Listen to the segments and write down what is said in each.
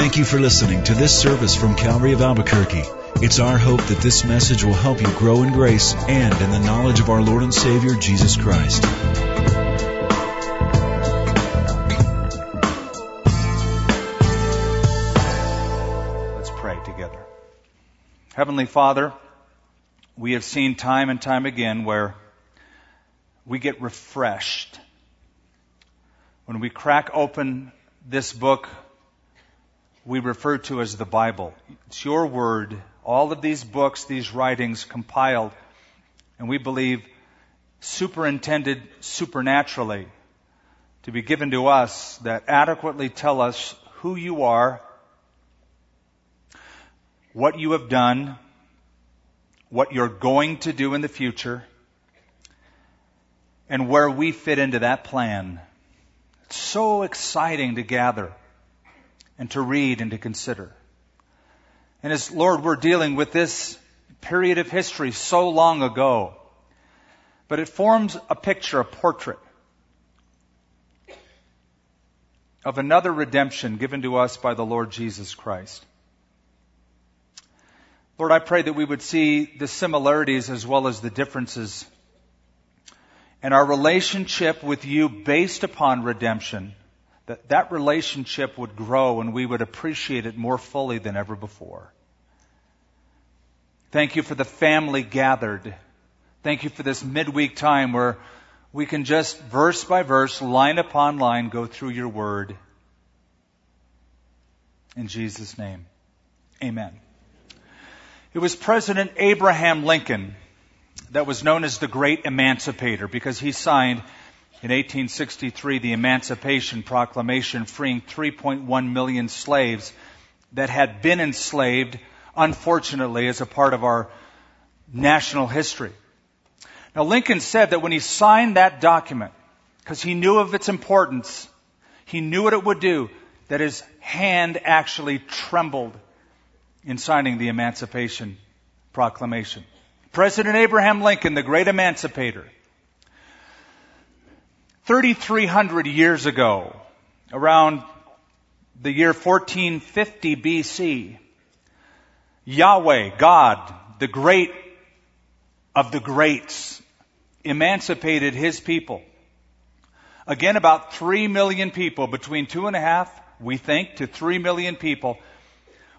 Thank you for listening to this service from Calvary of Albuquerque. It's our hope that this message will help you grow in grace and in the knowledge of our Lord and Savior, Jesus Christ. Let's pray together. Heavenly Father, we have seen time and time again where we get refreshed when we crack open this book we refer to as the Bible. It's your word, all of these books, these writings compiled, and we believe superintended supernaturally to be given to us that adequately tell us who you are, what you have done, what you're going to do in the future, and where we fit into that plan. It's so exciting to gather and to read and to consider. And as Lord, we're dealing with this period of history so long ago, but it forms a picture, a portrait of another redemption given to us by the Lord Jesus Christ. Lord, I pray that we would see the similarities as well as the differences and our relationship with you based upon redemption, that that relationship would grow and we would appreciate it more fully than ever before. Thank you for the family gathered. Thank you for this midweek time where we can just verse by verse, line upon line, go through your word. In Jesus' name, amen. It was President Abraham Lincoln that was known as the Great Emancipator because he signed in 1863 the Emancipation Proclamation freeing 3.1 million slaves that had been enslaved, unfortunately, as a part of our national history. Now, Lincoln said that when he signed that document, because he knew of its importance, he knew what it would do, that his hand actually trembled in signing the Emancipation Proclamation. President Abraham Lincoln, the great emancipator. 3,300 years ago, around the year 1450 BC, Yahweh, God, the great of the greats, emancipated his people. Again, about three million people, between two and a half, we think, to three million people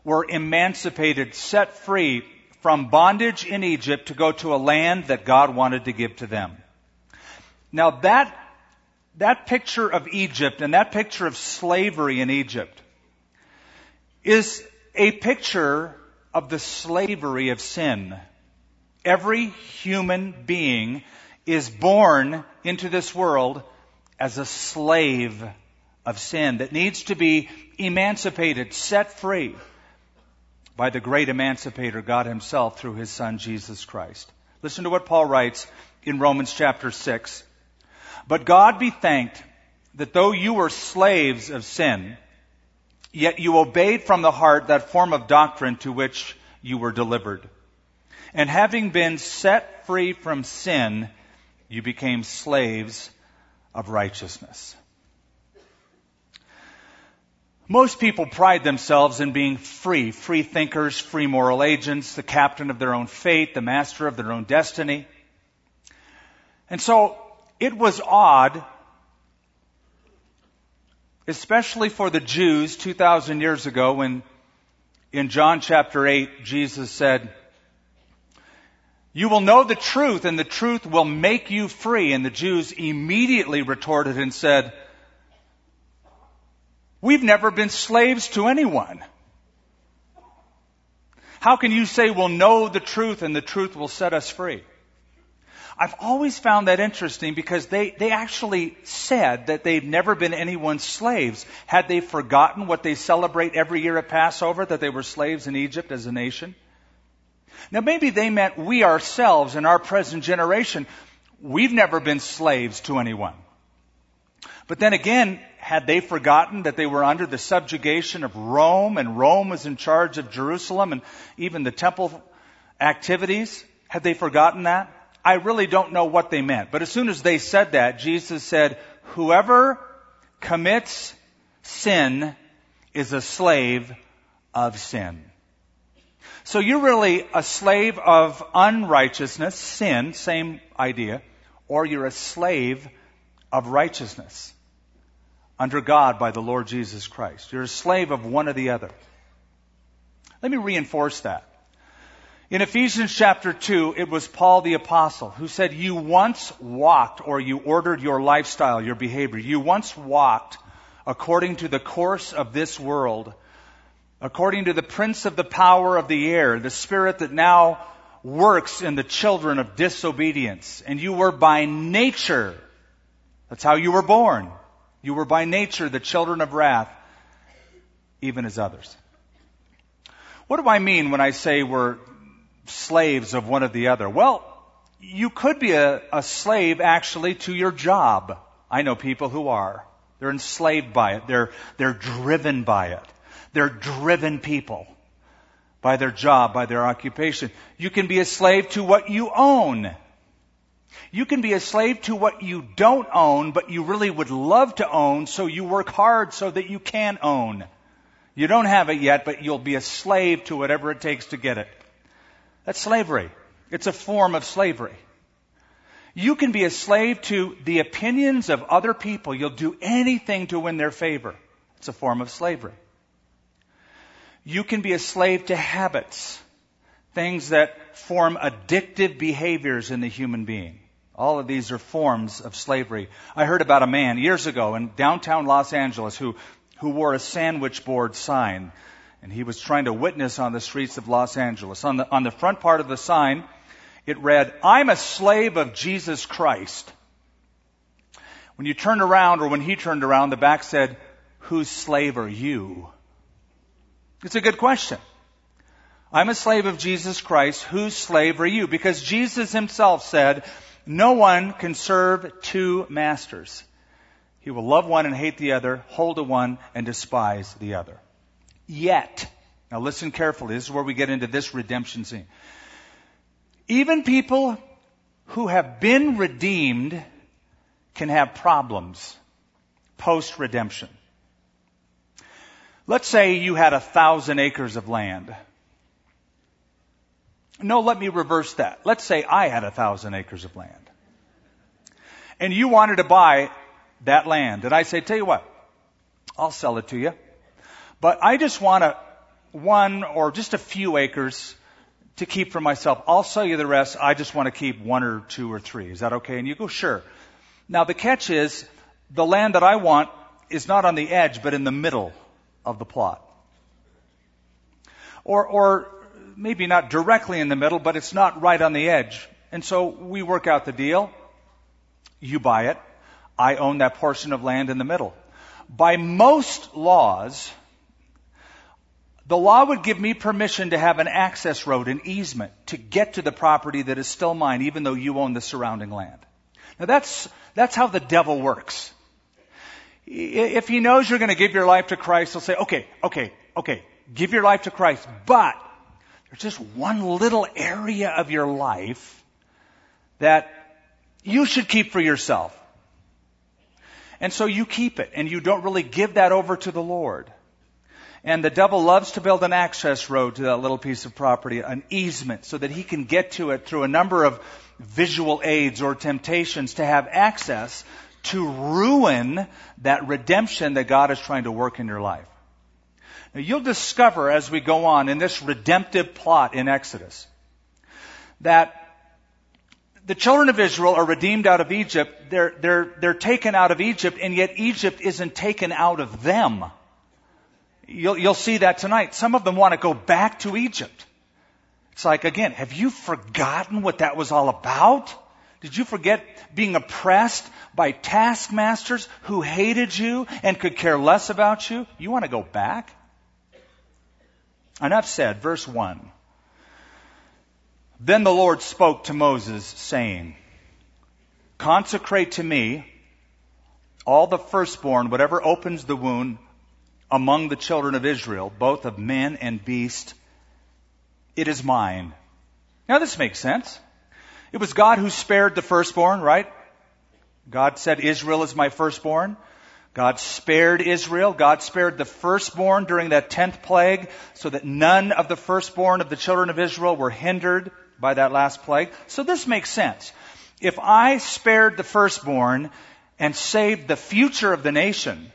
were emancipated, set free from bondage in Egypt to go to a land that God wanted to give to them. Now that, that picture of Egypt and that picture of slavery in Egypt is a picture of the slavery of sin. Every human being is born into this world as a slave of sin that needs to be emancipated, set free by the great emancipator, God Himself, through His Son, Jesus Christ. Listen to what Paul writes in Romans chapter 6. But God be thanked that though you were slaves of sin, yet you obeyed from the heart that form of doctrine to which you were delivered. And having been set free from sin, you became slaves of righteousness. Most people pride themselves in being free, free thinkers, free moral agents, the captain of their own fate, the master of their own destiny. And so it was odd, especially for the Jews 2,000 years ago when in John chapter 8, Jesus said, you will know the truth and the truth will make you free. And the Jews immediately retorted and said, We've never been slaves to anyone. How can you say we'll know the truth and the truth will set us free? I've always found that interesting because they, they actually said that they've never been anyone's slaves. Had they forgotten what they celebrate every year at Passover, that they were slaves in Egypt as a nation? Now maybe they meant we ourselves in our present generation, we've never been slaves to anyone. But then again, had they forgotten that they were under the subjugation of Rome and Rome was in charge of Jerusalem and even the temple activities? Had they forgotten that? I really don't know what they meant. But as soon as they said that, Jesus said, whoever commits sin is a slave of sin. So you're really a slave of unrighteousness, sin, same idea, or you're a slave of righteousness under God by the Lord Jesus Christ. You're a slave of one or the other. Let me reinforce that. In Ephesians chapter 2, it was Paul the apostle who said, you once walked or you ordered your lifestyle, your behavior. You once walked according to the course of this world according to the prince of the power of the air, the spirit that now works in the children of disobedience. And you were by nature, that's how you were born. You were by nature the children of wrath, even as others. What do I mean when I say we're slaves of one or the other? Well, you could be a, a slave actually to your job. I know people who are. They're enslaved by it. They're, they're driven by it. They're driven people by their job, by their occupation. You can be a slave to what you own. You can be a slave to what you don't own, but you really would love to own, so you work hard so that you can own. You don't have it yet, but you'll be a slave to whatever it takes to get it. That's slavery. It's a form of slavery. You can be a slave to the opinions of other people. You'll do anything to win their favor. It's a form of slavery. You can be a slave to habits, things that form addictive behaviors in the human being. All of these are forms of slavery. I heard about a man years ago in downtown Los Angeles who, who wore a sandwich board sign. And he was trying to witness on the streets of Los Angeles. On the, on the front part of the sign, it read, I'm a slave of Jesus Christ. When you turned around, or when he turned around, the back said, Whose slave are you? It's a good question. I'm a slave of Jesus Christ. Whose slave are you? Because Jesus himself said, no one can serve two masters. He will love one and hate the other, hold to one and despise the other. Yet, now listen carefully, this is where we get into this redemption scene. Even people who have been redeemed can have problems post redemption. Let's say you had a thousand acres of land. No, let me reverse that. Let's say I had a thousand acres of land. And you wanted to buy that land. And I say, tell you what, I'll sell it to you. But I just want a, one or just a few acres to keep for myself. I'll sell you the rest. I just want to keep one or two or three. Is that okay? And you go, sure. Now the catch is the land that I want is not on the edge, but in the middle of the plot. Or, or maybe not directly in the middle, but it's not right on the edge. And so we work out the deal. You buy it. I own that portion of land in the middle. By most laws, the law would give me permission to have an access road, an easement, to get to the property that is still mine, even though you own the surrounding land. Now that's, that's how the devil works if he knows you're going to give your life to Christ, he'll say, okay, okay, okay, give your life to Christ, but there's just one little area of your life that you should keep for yourself. And so you keep it and you don't really give that over to the Lord. And the devil loves to build an access road to that little piece of property, an easement, so that he can get to it through a number of visual aids or temptations to have access to ruin that redemption that God is trying to work in your life. Now, you'll discover as we go on in this redemptive plot in Exodus that the children of Israel are redeemed out of Egypt. They're, they're, they're taken out of Egypt, and yet Egypt isn't taken out of them. You'll, you'll see that tonight. Some of them want to go back to Egypt. It's like, again, have you forgotten what that was all about? Did you forget being oppressed by taskmasters who hated you and could care less about you? You want to go back? Enough said. Verse 1. Then the Lord spoke to Moses, saying, Consecrate to me all the firstborn, whatever opens the womb among the children of Israel, both of men and beast. It is mine. Now this makes sense. It was God who spared the firstborn, right? God said, Israel is my firstborn. God spared Israel. God spared the firstborn during that tenth plague so that none of the firstborn of the children of Israel were hindered by that last plague. So this makes sense. If I spared the firstborn and saved the future of the nation,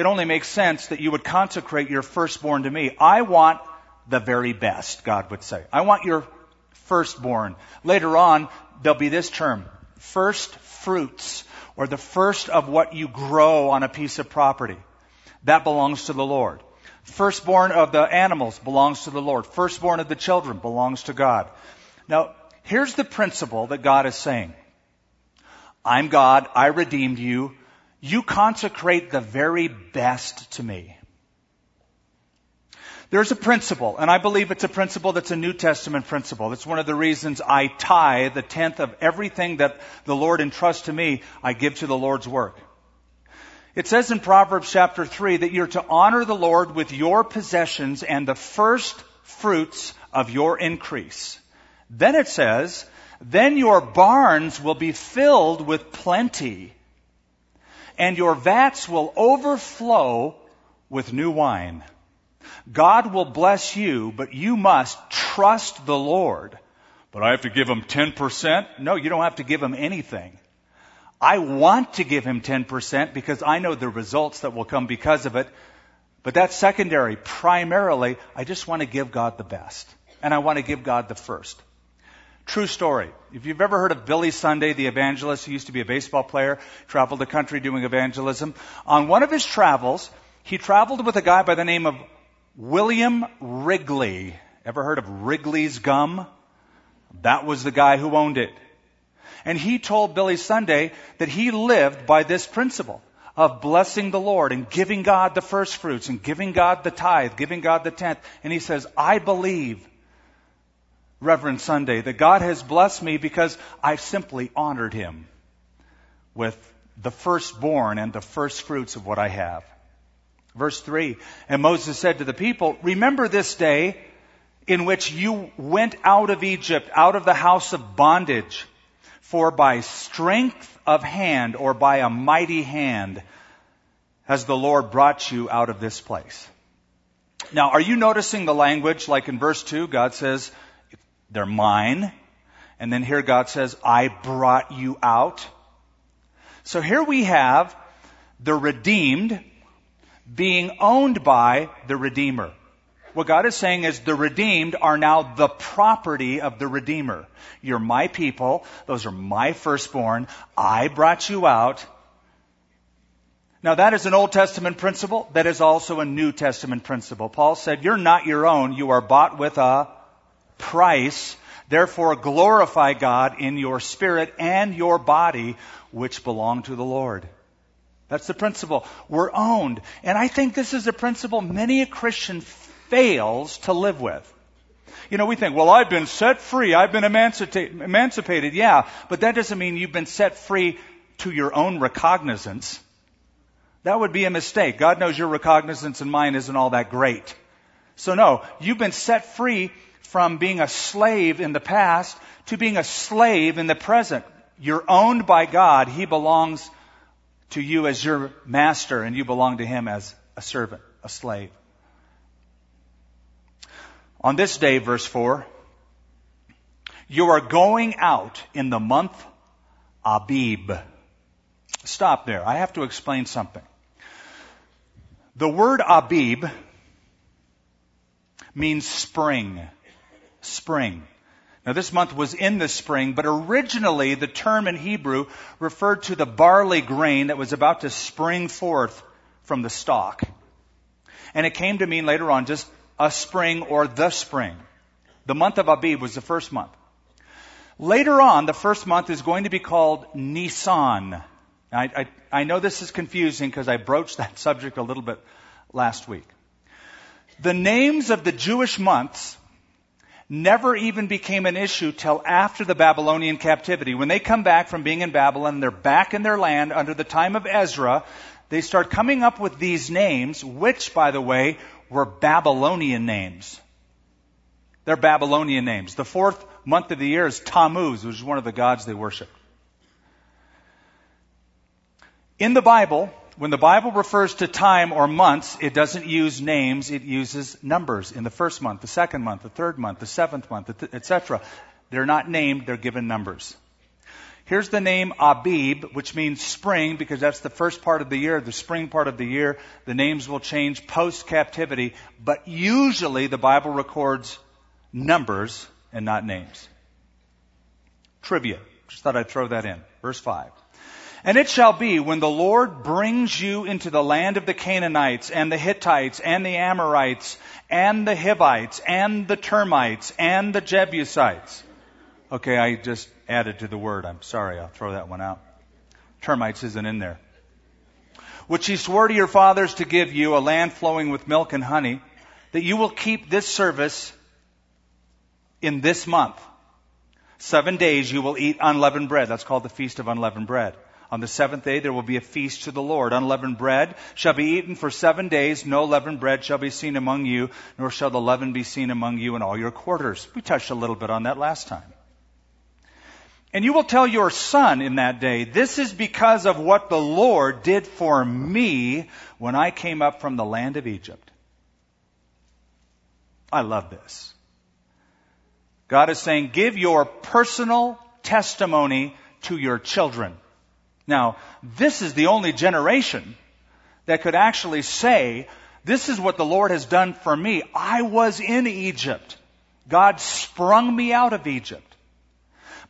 it only makes sense that you would consecrate your firstborn to me. I want the very best, God would say. I want your firstborn. Later on, there'll be this term, first fruits or the first of what you grow on a piece of property. That belongs to the Lord. Firstborn of the animals belongs to the Lord. Firstborn of the children belongs to God. Now, here's the principle that God is saying. I'm God. I redeemed you. You consecrate the very best to me. There's a principle, and I believe it's a principle that's a New Testament principle. It's one of the reasons I tithe the tenth of everything that the Lord entrusts to me, I give to the Lord's work. It says in Proverbs chapter 3 that you're to honor the Lord with your possessions and the first fruits of your increase. Then it says, then your barns will be filled with plenty and your vats will overflow with new wine. God will bless you, but you must trust the Lord. But I have to give him 10%? No, you don't have to give him anything. I want to give him 10% because I know the results that will come because of it. But that's secondary. Primarily, I just want to give God the best. And I want to give God the first. True story. If you've ever heard of Billy Sunday, the evangelist who used to be a baseball player, traveled the country doing evangelism, on one of his travels, he traveled with a guy by the name of William Wrigley. Ever heard of Wrigley's gum? That was the guy who owned it. And he told Billy Sunday that he lived by this principle of blessing the Lord and giving God the first fruits and giving God the tithe, giving God the tenth. And he says, I believe, Reverend Sunday, that God has blessed me because I've simply honored him with the firstborn and the first fruits of what I have. Verse 3 And Moses said to the people, Remember this day in which you went out of Egypt, out of the house of bondage. For by strength of hand or by a mighty hand has the Lord brought you out of this place. Now, are you noticing the language? Like in verse 2, God says, They're mine. And then here God says, I brought you out. So here we have the redeemed being owned by the Redeemer. What God is saying is the redeemed are now the property of the Redeemer. You're my people. Those are my firstborn. I brought you out. Now that is an Old Testament principle. That is also a New Testament principle. Paul said, you're not your own. You are bought with a price. Therefore glorify God in your spirit and your body, which belong to the Lord. That's the principle. We're owned. And I think this is a principle many a Christian fails to live with. You know, we think, well, I've been set free. I've been emancipated. Yeah, but that doesn't mean you've been set free to your own recognizance. That would be a mistake. God knows your recognizance and mine isn't all that great. So no, you've been set free from being a slave in the past to being a slave in the present. You're owned by God. He belongs to you as your master and you belong to him as a servant, a slave. On this day, verse 4, you are going out in the month Abib. Stop there. I have to explain something. The word Abib means spring. Spring. Now this month was in the spring, but originally the term in Hebrew referred to the barley grain that was about to spring forth from the stalk. And it came to mean later on just a spring or the spring. The month of Abib was the first month. Later on, the first month is going to be called Nisan. I, I, I know this is confusing because I broached that subject a little bit last week. The names of the Jewish months never even became an issue till after the Babylonian captivity. When they come back from being in Babylon, they're back in their land under the time of Ezra, they start coming up with these names, which, by the way, were Babylonian names. They're Babylonian names. The fourth month of the year is Tammuz, which is one of the gods they worship. In the Bible, when the Bible refers to time or months, it doesn't use names, it uses numbers in the first month, the second month, the third month, the seventh month, etc. They're not named, they're given numbers. Here's the name Abib, which means spring, because that's the first part of the year, the spring part of the year. The names will change post captivity, but usually the Bible records numbers and not names. Trivia. Just thought I'd throw that in. Verse 5. And it shall be when the Lord brings you into the land of the Canaanites and the Hittites and the Amorites and the Hivites and the termites and the Jebusites. Okay, I just added to the word. I'm sorry, I'll throw that one out. Termites isn't in there. Which he swore to your fathers to give you, a land flowing with milk and honey, that you will keep this service in this month. Seven days you will eat unleavened bread. That's called the Feast of Unleavened Bread. On the seventh day there will be a feast to the Lord. Unleavened bread shall be eaten for seven days. No leavened bread shall be seen among you, nor shall the leaven be seen among you in all your quarters. We touched a little bit on that last time. And you will tell your son in that day, this is because of what the Lord did for me when I came up from the land of Egypt. I love this. God is saying, give your personal testimony to your children. Now, this is the only generation that could actually say, this is what the Lord has done for me. I was in Egypt. God sprung me out of Egypt.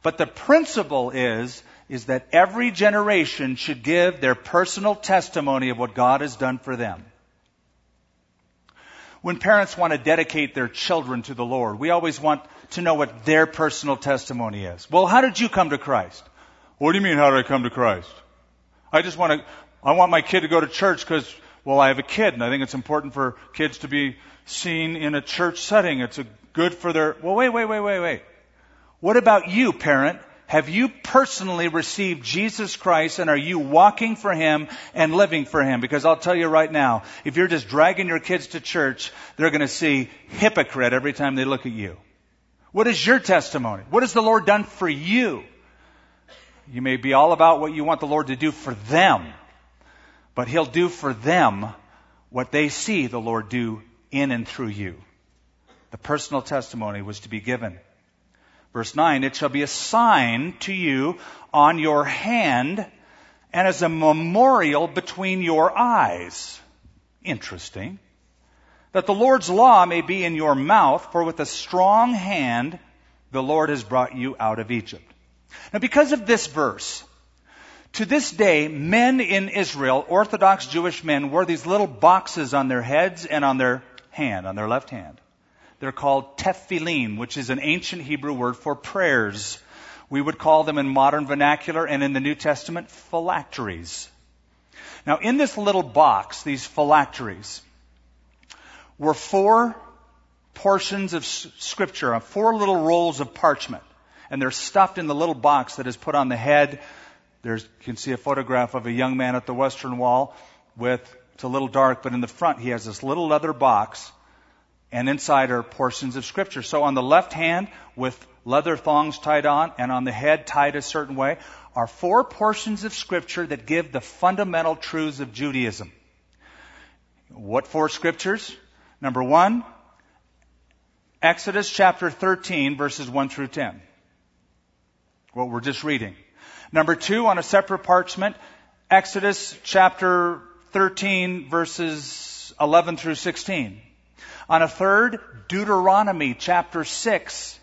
But the principle is, is that every generation should give their personal testimony of what God has done for them. When parents want to dedicate their children to the Lord, we always want to know what their personal testimony is. Well, how did you come to Christ? What do you mean, how did I come to Christ? I just want to, I want my kid to go to church because, well, I have a kid and I think it's important for kids to be seen in a church setting. It's good for their, well, wait, wait, wait, wait, wait. What about you, parent? Have you personally received Jesus Christ and are you walking for Him and living for Him? Because I'll tell you right now, if you're just dragging your kids to church, they're going to see hypocrite every time they look at you. What is your testimony? What has the Lord done for you? You may be all about what you want the Lord to do for them, but He'll do for them what they see the Lord do in and through you. The personal testimony was to be given. Verse 9, it shall be a sign to you on your hand and as a memorial between your eyes. Interesting. That the Lord's law may be in your mouth, for with a strong hand the Lord has brought you out of Egypt. Now, because of this verse, to this day, men in Israel, Orthodox Jewish men, wear these little boxes on their heads and on their hand, on their left hand. They're called tefillin, which is an ancient Hebrew word for prayers. We would call them in modern vernacular and in the New Testament phylacteries. Now, in this little box, these phylacteries, were four portions of scripture, four little rolls of parchment and they're stuffed in the little box that is put on the head. There's, you can see a photograph of a young man at the western wall with, it's a little dark, but in the front he has this little leather box and inside are portions of scripture. So on the left hand with leather thongs tied on and on the head tied a certain way are four portions of scripture that give the fundamental truths of Judaism. What four scriptures? Number one, Exodus chapter 13 verses 1 through 10 what we're just reading. Number two, on a separate parchment, Exodus chapter 13 verses 11 through 16. On a third, Deuteronomy chapter 6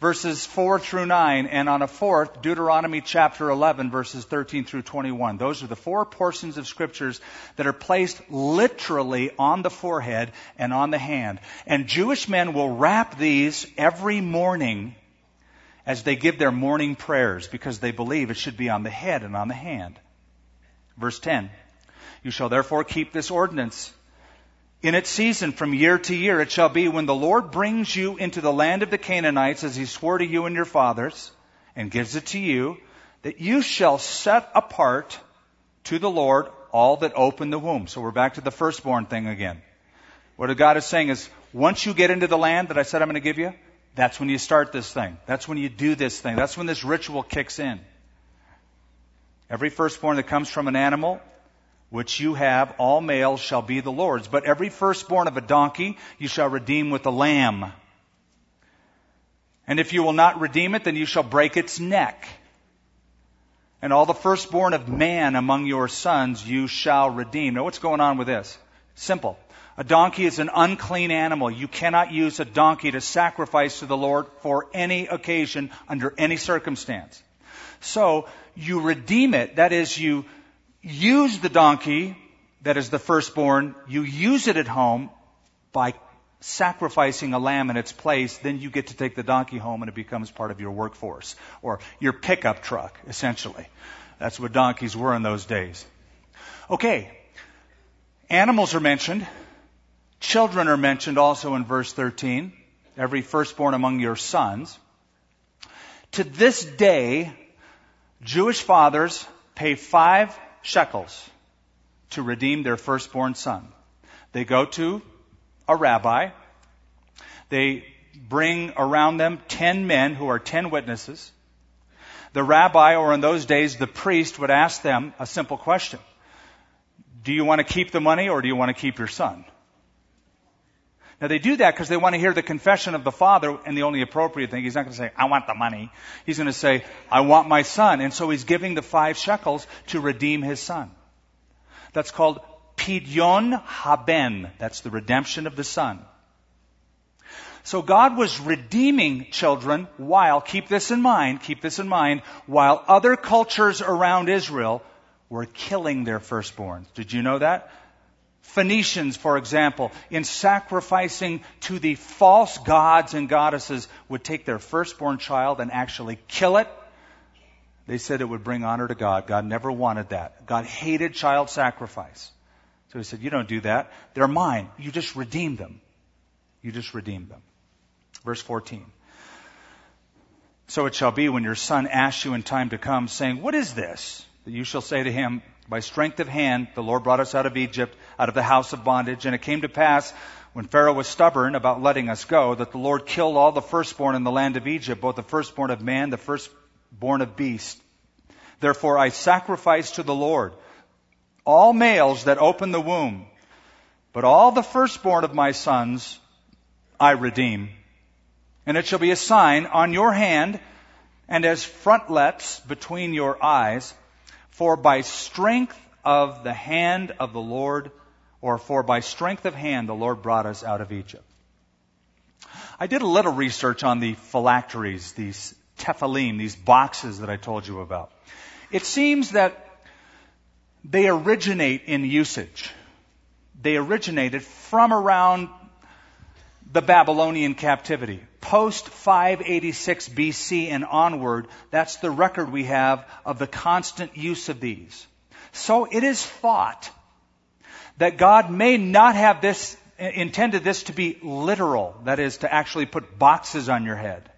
verses 4 through 9. And on a fourth, Deuteronomy chapter 11 verses 13 through 21. Those are the four portions of scriptures that are placed literally on the forehead and on the hand. And Jewish men will wrap these every morning as they give their morning prayers because they believe it should be on the head and on the hand. Verse 10. You shall therefore keep this ordinance in its season from year to year. It shall be when the Lord brings you into the land of the Canaanites as he swore to you and your fathers and gives it to you that you shall set apart to the Lord all that open the womb. So we're back to the firstborn thing again. What God is saying is, once you get into the land that I said I'm going to give you, that's when you start this thing. That's when you do this thing. That's when this ritual kicks in. Every firstborn that comes from an animal which you have, all males shall be the Lord's. But every firstborn of a donkey you shall redeem with a lamb. And if you will not redeem it, then you shall break its neck. And all the firstborn of man among your sons you shall redeem. Now what's going on with this? Simple. A donkey is an unclean animal. You cannot use a donkey to sacrifice to the Lord for any occasion under any circumstance. So you redeem it. That is, you use the donkey that is the firstborn. You use it at home by sacrificing a lamb in its place. Then you get to take the donkey home and it becomes part of your workforce or your pickup truck, essentially. That's what donkeys were in those days. Okay. Animals are mentioned. Children are mentioned also in verse 13. Every firstborn among your sons. To this day, Jewish fathers pay five shekels to redeem their firstborn son. They go to a rabbi. They bring around them ten men who are ten witnesses. The rabbi, or in those days, the priest, would ask them a simple question. Do you want to keep the money or do you want to keep your son? Now they do that because they want to hear the confession of the father and the only appropriate thing. He's not going to say, I want the money. He's going to say, I want my son. And so he's giving the five shekels to redeem his son. That's called pidyon haben. That's the redemption of the son. So God was redeeming children while, keep this in mind, keep this in mind, while other cultures around Israel were killing their firstborns. Did you know that? Phoenicians, for example, in sacrificing to the false gods and goddesses, would take their firstborn child and actually kill it. They said it would bring honor to God. God never wanted that. God hated child sacrifice. So he said, You don't do that. They're mine. You just redeem them. You just redeem them. Verse 14. So it shall be when your son asks you in time to come, saying, What is this? That you shall say to him, by strength of hand, the Lord brought us out of Egypt, out of the house of bondage. And it came to pass, when Pharaoh was stubborn about letting us go, that the Lord killed all the firstborn in the land of Egypt, both the firstborn of man, the firstborn of beast. Therefore I sacrifice to the Lord all males that open the womb, but all the firstborn of my sons I redeem. And it shall be a sign on your hand and as frontlets between your eyes for by strength of the hand of the Lord, or for by strength of hand the Lord brought us out of Egypt. I did a little research on the phylacteries, these tephilim, these boxes that I told you about. It seems that they originate in usage. They originated from around the Babylonian captivity. Post 586 BC and onward, that's the record we have of the constant use of these. So it is thought that God may not have this, intended this to be literal, that is, to actually put boxes on your head.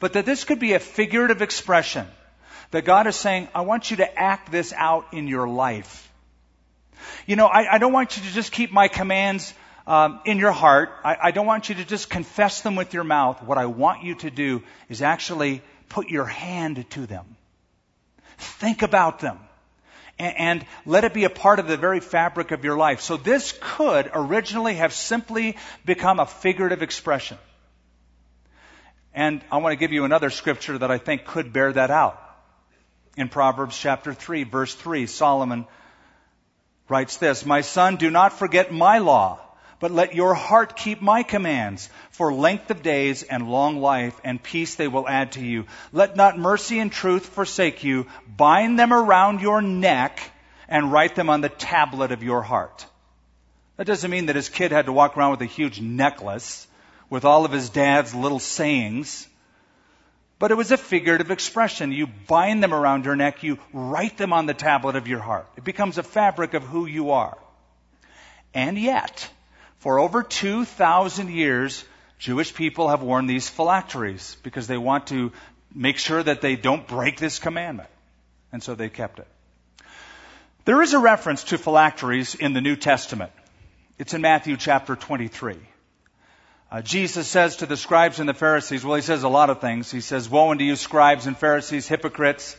But that this could be a figurative expression. That God is saying, I want you to act this out in your life. You know, I, I don't want you to just keep my commands um, in your heart. I, I don't want you to just confess them with your mouth. What I want you to do is actually put your hand to them. Think about them. And, and let it be a part of the very fabric of your life. So this could originally have simply become a figurative expression. And I want to give you another scripture that I think could bear that out. In Proverbs chapter 3, verse 3, Solomon writes this, My son, do not forget my law but let your heart keep my commands. For length of days and long life and peace they will add to you. Let not mercy and truth forsake you. Bind them around your neck and write them on the tablet of your heart. That doesn't mean that his kid had to walk around with a huge necklace with all of his dad's little sayings. But it was a figurative expression. You bind them around your neck, you write them on the tablet of your heart. It becomes a fabric of who you are. And yet, for over 2,000 years, Jewish people have worn these phylacteries because they want to make sure that they don't break this commandment. And so they kept it. There is a reference to phylacteries in the New Testament. It's in Matthew chapter 23. Uh, Jesus says to the scribes and the Pharisees, well, he says a lot of things. He says, Woe unto you, scribes and Pharisees, hypocrites!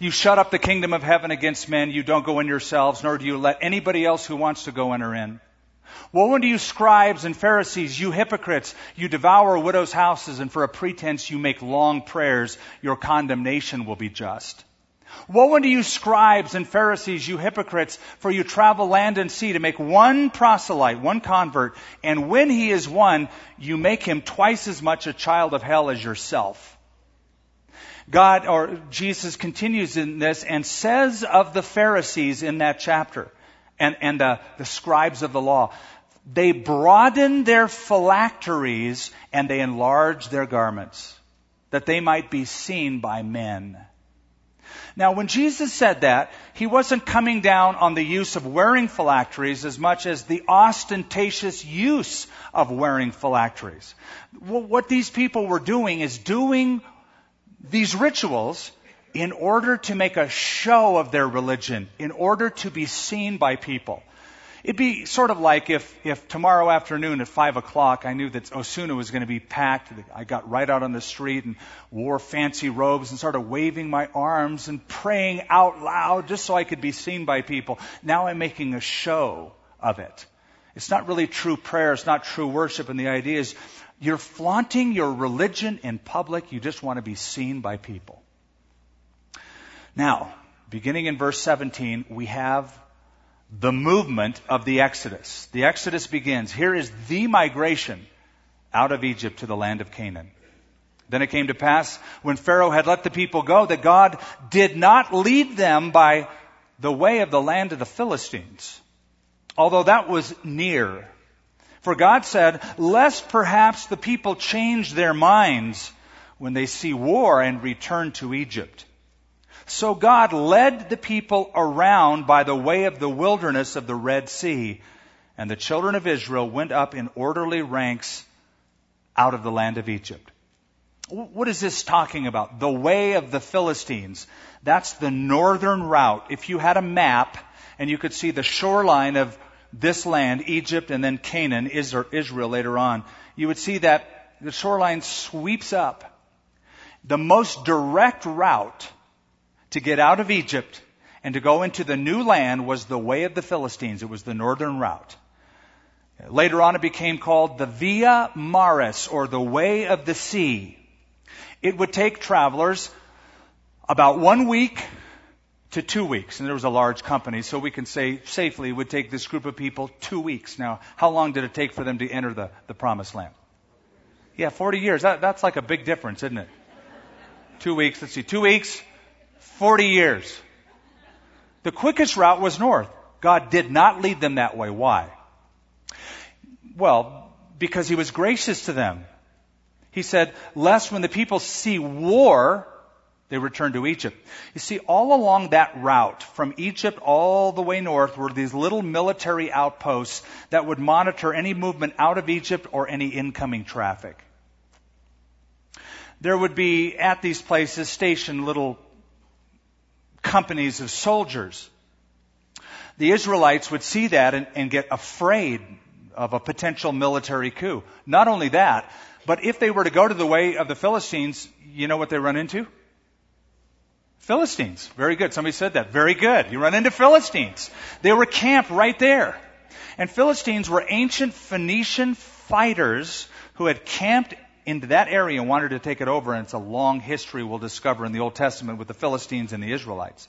You shut up the kingdom of heaven against men. You don't go in yourselves, nor do you let anybody else who wants to go enter in. Woe unto you, scribes and Pharisees, you hypocrites! You devour widows' houses, and for a pretense you make long prayers. Your condemnation will be just. Woe unto you, scribes and Pharisees, you hypocrites! For you travel land and sea to make one proselyte, one convert, and when he is one, you make him twice as much a child of hell as yourself. God or Jesus continues in this and says of the Pharisees in that chapter and, and the, the scribes of the law, they broaden their phylacteries and they enlarge their garments that they might be seen by men. Now, when Jesus said that, he wasn't coming down on the use of wearing phylacteries as much as the ostentatious use of wearing phylacteries. What these people were doing is doing these rituals in order to make a show of their religion, in order to be seen by people. It'd be sort of like if, if tomorrow afternoon at 5 o'clock I knew that Osuna was going to be packed. I got right out on the street and wore fancy robes and started waving my arms and praying out loud just so I could be seen by people. Now I'm making a show of it. It's not really true prayer. It's not true worship. And the idea is you're flaunting your religion in public. You just want to be seen by people. Now, beginning in verse 17, we have the movement of the Exodus. The Exodus begins. Here is the migration out of Egypt to the land of Canaan. Then it came to pass when Pharaoh had let the people go that God did not lead them by the way of the land of the Philistines, although that was near. For God said, lest perhaps the people change their minds when they see war and return to Egypt. So God led the people around by the way of the wilderness of the Red Sea, and the children of Israel went up in orderly ranks out of the land of Egypt. What is this talking about? The way of the Philistines. That's the northern route. If you had a map and you could see the shoreline of this land, Egypt and then Canaan, Israel later on, you would see that the shoreline sweeps up. The most direct route to get out of Egypt and to go into the new land was the way of the Philistines. It was the northern route. Later on, it became called the Via Maris, or the Way of the Sea. It would take travelers about one week to two weeks. And there was a large company, so we can say safely it would take this group of people two weeks. Now, how long did it take for them to enter the, the promised land? Yeah, 40 years. That, that's like a big difference, isn't it? Two weeks, let's see, two weeks, 40 years. The quickest route was north. God did not lead them that way. Why? Well, because he was gracious to them. He said, lest when the people see war, they return to Egypt. You see, all along that route, from Egypt all the way north, were these little military outposts that would monitor any movement out of Egypt or any incoming traffic. There would be at these places stationed little companies of soldiers. The Israelites would see that and, and get afraid of a potential military coup. Not only that, but if they were to go to the way of the Philistines, you know what they run into? Philistines. Very good. Somebody said that. Very good. You run into Philistines. They were camped right there. And Philistines were ancient Phoenician fighters who had camped into that area and wanted to take it over. And it's a long history we'll discover in the Old Testament with the Philistines and the Israelites.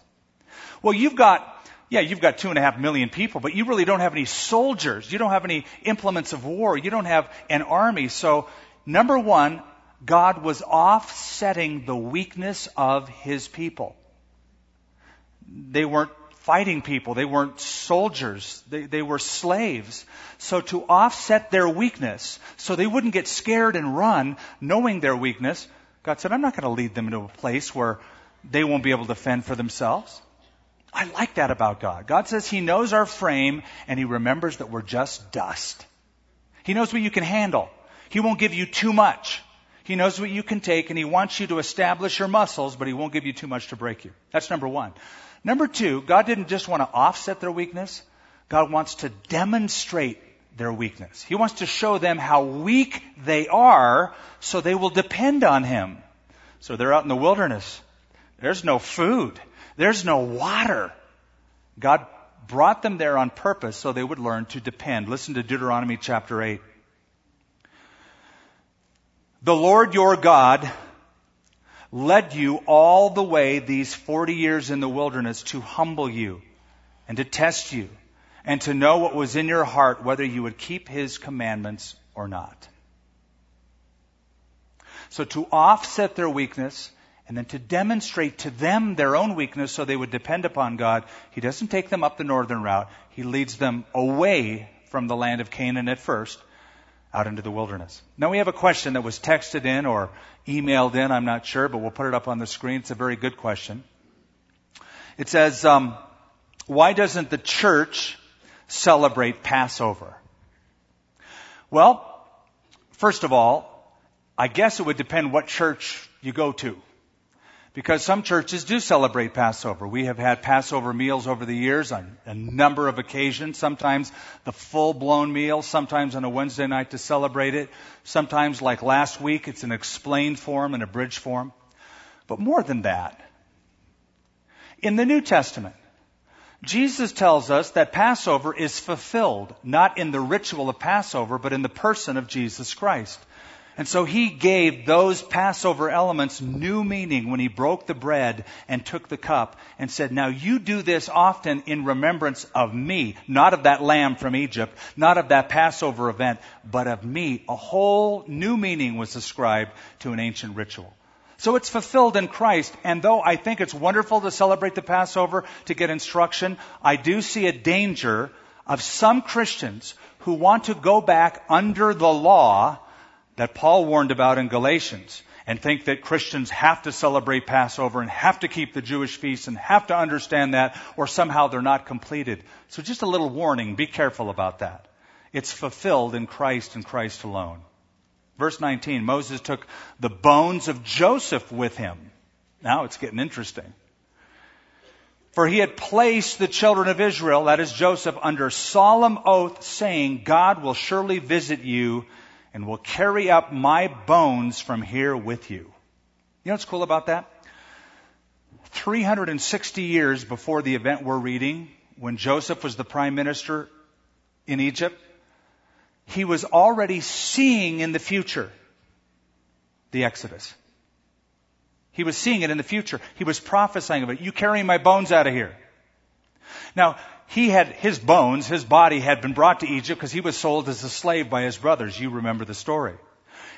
Well, you've got, yeah, you've got two and a half million people, but you really don't have any soldiers. You don't have any implements of war. You don't have an army. So, number one, God was offsetting the weakness of his people. They weren't fighting people. They weren't soldiers. They, they were slaves. So to offset their weakness, so they wouldn't get scared and run, knowing their weakness, God said, I'm not going to lead them into a place where they won't be able to fend for themselves. I like that about God. God says He knows our frame and He remembers that we're just dust. He knows what you can handle. He won't give you too much. He knows what you can take and he wants you to establish your muscles, but he won't give you too much to break you. That's number one. Number two, God didn't just want to offset their weakness. God wants to demonstrate their weakness. He wants to show them how weak they are so they will depend on him. So they're out in the wilderness. There's no food. There's no water. God brought them there on purpose so they would learn to depend. Listen to Deuteronomy chapter 8. The Lord your God led you all the way these 40 years in the wilderness to humble you and to test you and to know what was in your heart, whether you would keep his commandments or not. So to offset their weakness and then to demonstrate to them their own weakness so they would depend upon God, he doesn't take them up the northern route. He leads them away from the land of Canaan at first out into the wilderness. Now we have a question that was texted in or emailed in, I'm not sure, but we'll put it up on the screen. It's a very good question. It says, um, why doesn't the church celebrate Passover? Well, first of all, I guess it would depend what church you go to. Because some churches do celebrate Passover. We have had Passover meals over the years on a number of occasions. Sometimes the full blown meal, sometimes on a Wednesday night to celebrate it. Sometimes, like last week, it's an explained form and a bridge form. But more than that, in the New Testament, Jesus tells us that Passover is fulfilled, not in the ritual of Passover, but in the person of Jesus Christ. And so he gave those Passover elements new meaning when he broke the bread and took the cup and said, Now you do this often in remembrance of me, not of that lamb from Egypt, not of that Passover event, but of me. A whole new meaning was ascribed to an ancient ritual. So it's fulfilled in Christ. And though I think it's wonderful to celebrate the Passover to get instruction, I do see a danger of some Christians who want to go back under the law that Paul warned about in Galatians and think that Christians have to celebrate Passover and have to keep the Jewish feasts and have to understand that or somehow they're not completed. So just a little warning, be careful about that. It's fulfilled in Christ and Christ alone. Verse 19, Moses took the bones of Joseph with him. Now it's getting interesting. For he had placed the children of Israel, that is Joseph, under solemn oath saying, God will surely visit you and will carry up my bones from here with you. You know what's cool about that? 360 years before the event we're reading, when Joseph was the prime minister in Egypt, he was already seeing in the future the Exodus. He was seeing it in the future. He was prophesying of it. You carrying my bones out of here. Now, he had his bones, his body had been brought to Egypt because he was sold as a slave by his brothers. You remember the story.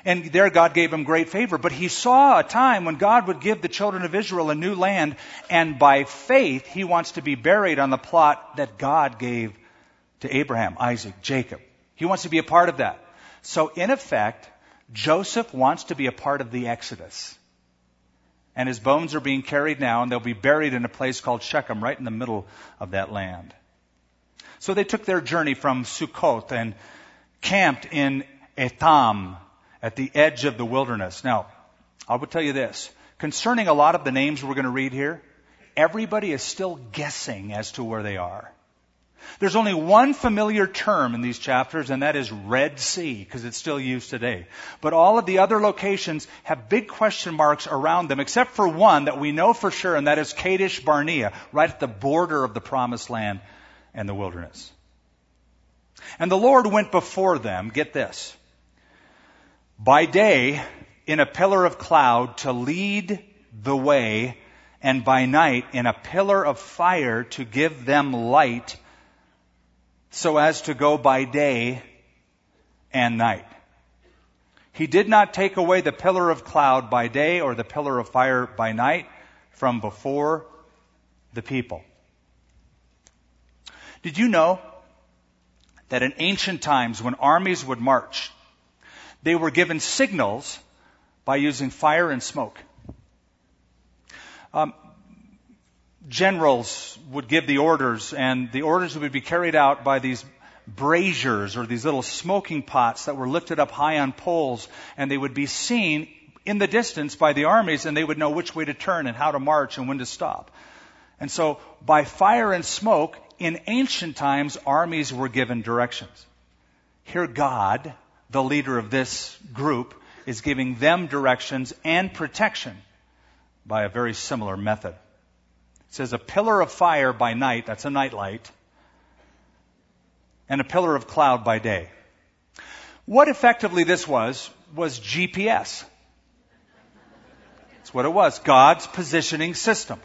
And there God gave him great favor. But he saw a time when God would give the children of Israel a new land, and by faith he wants to be buried on the plot that God gave to Abraham, Isaac, Jacob. He wants to be a part of that. So in effect, Joseph wants to be a part of the Exodus and his bones are being carried now, and they'll be buried in a place called Shechem, right in the middle of that land. So they took their journey from Sukkot and camped in Etham at the edge of the wilderness. Now, I will tell you this. Concerning a lot of the names we're going to read here, everybody is still guessing as to where they are. There's only one familiar term in these chapters, and that is Red Sea, because it's still used today. But all of the other locations have big question marks around them, except for one that we know for sure, and that is Kadesh Barnea, right at the border of the Promised Land and the wilderness. And the Lord went before them, get this, by day in a pillar of cloud to lead the way, and by night in a pillar of fire to give them light so as to go by day and night. He did not take away the pillar of cloud by day or the pillar of fire by night from before the people. Did you know that in ancient times when armies would march, they were given signals by using fire and smoke? Um, generals would give the orders, and the orders would be carried out by these braziers or these little smoking pots that were lifted up high on poles, and they would be seen in the distance by the armies, and they would know which way to turn and how to march and when to stop. And so, by fire and smoke, in ancient times, armies were given directions. Here, God, the leader of this group, is giving them directions and protection by a very similar method. It says a pillar of fire by night, that's a night light, and a pillar of cloud by day. What effectively this was, was GPS. That's what it was. God's positioning system.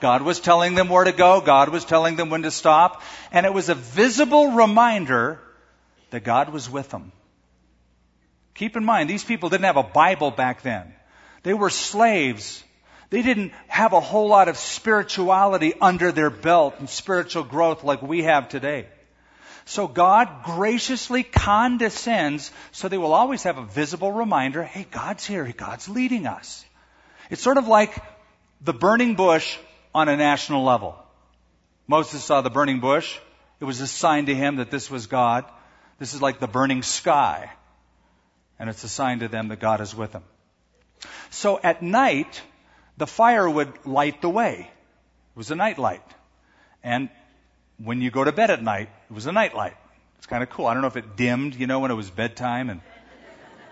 God was telling them where to go. God was telling them when to stop. And it was a visible reminder that God was with them. Keep in mind, these people didn't have a Bible back then. They were slaves. They didn't have a whole lot of spirituality under their belt and spiritual growth like we have today. So God graciously condescends so they will always have a visible reminder, hey, God's here. God's leading us. It's sort of like the burning bush on a national level. Moses saw the burning bush. It was a sign to him that this was God. This is like the burning sky. And it's a sign to them that God is with them. So at night, the fire would light the way. It was a night light. And when you go to bed at night, it was a night light. It's kind of cool. I don't know if it dimmed, you know, when it was bedtime and,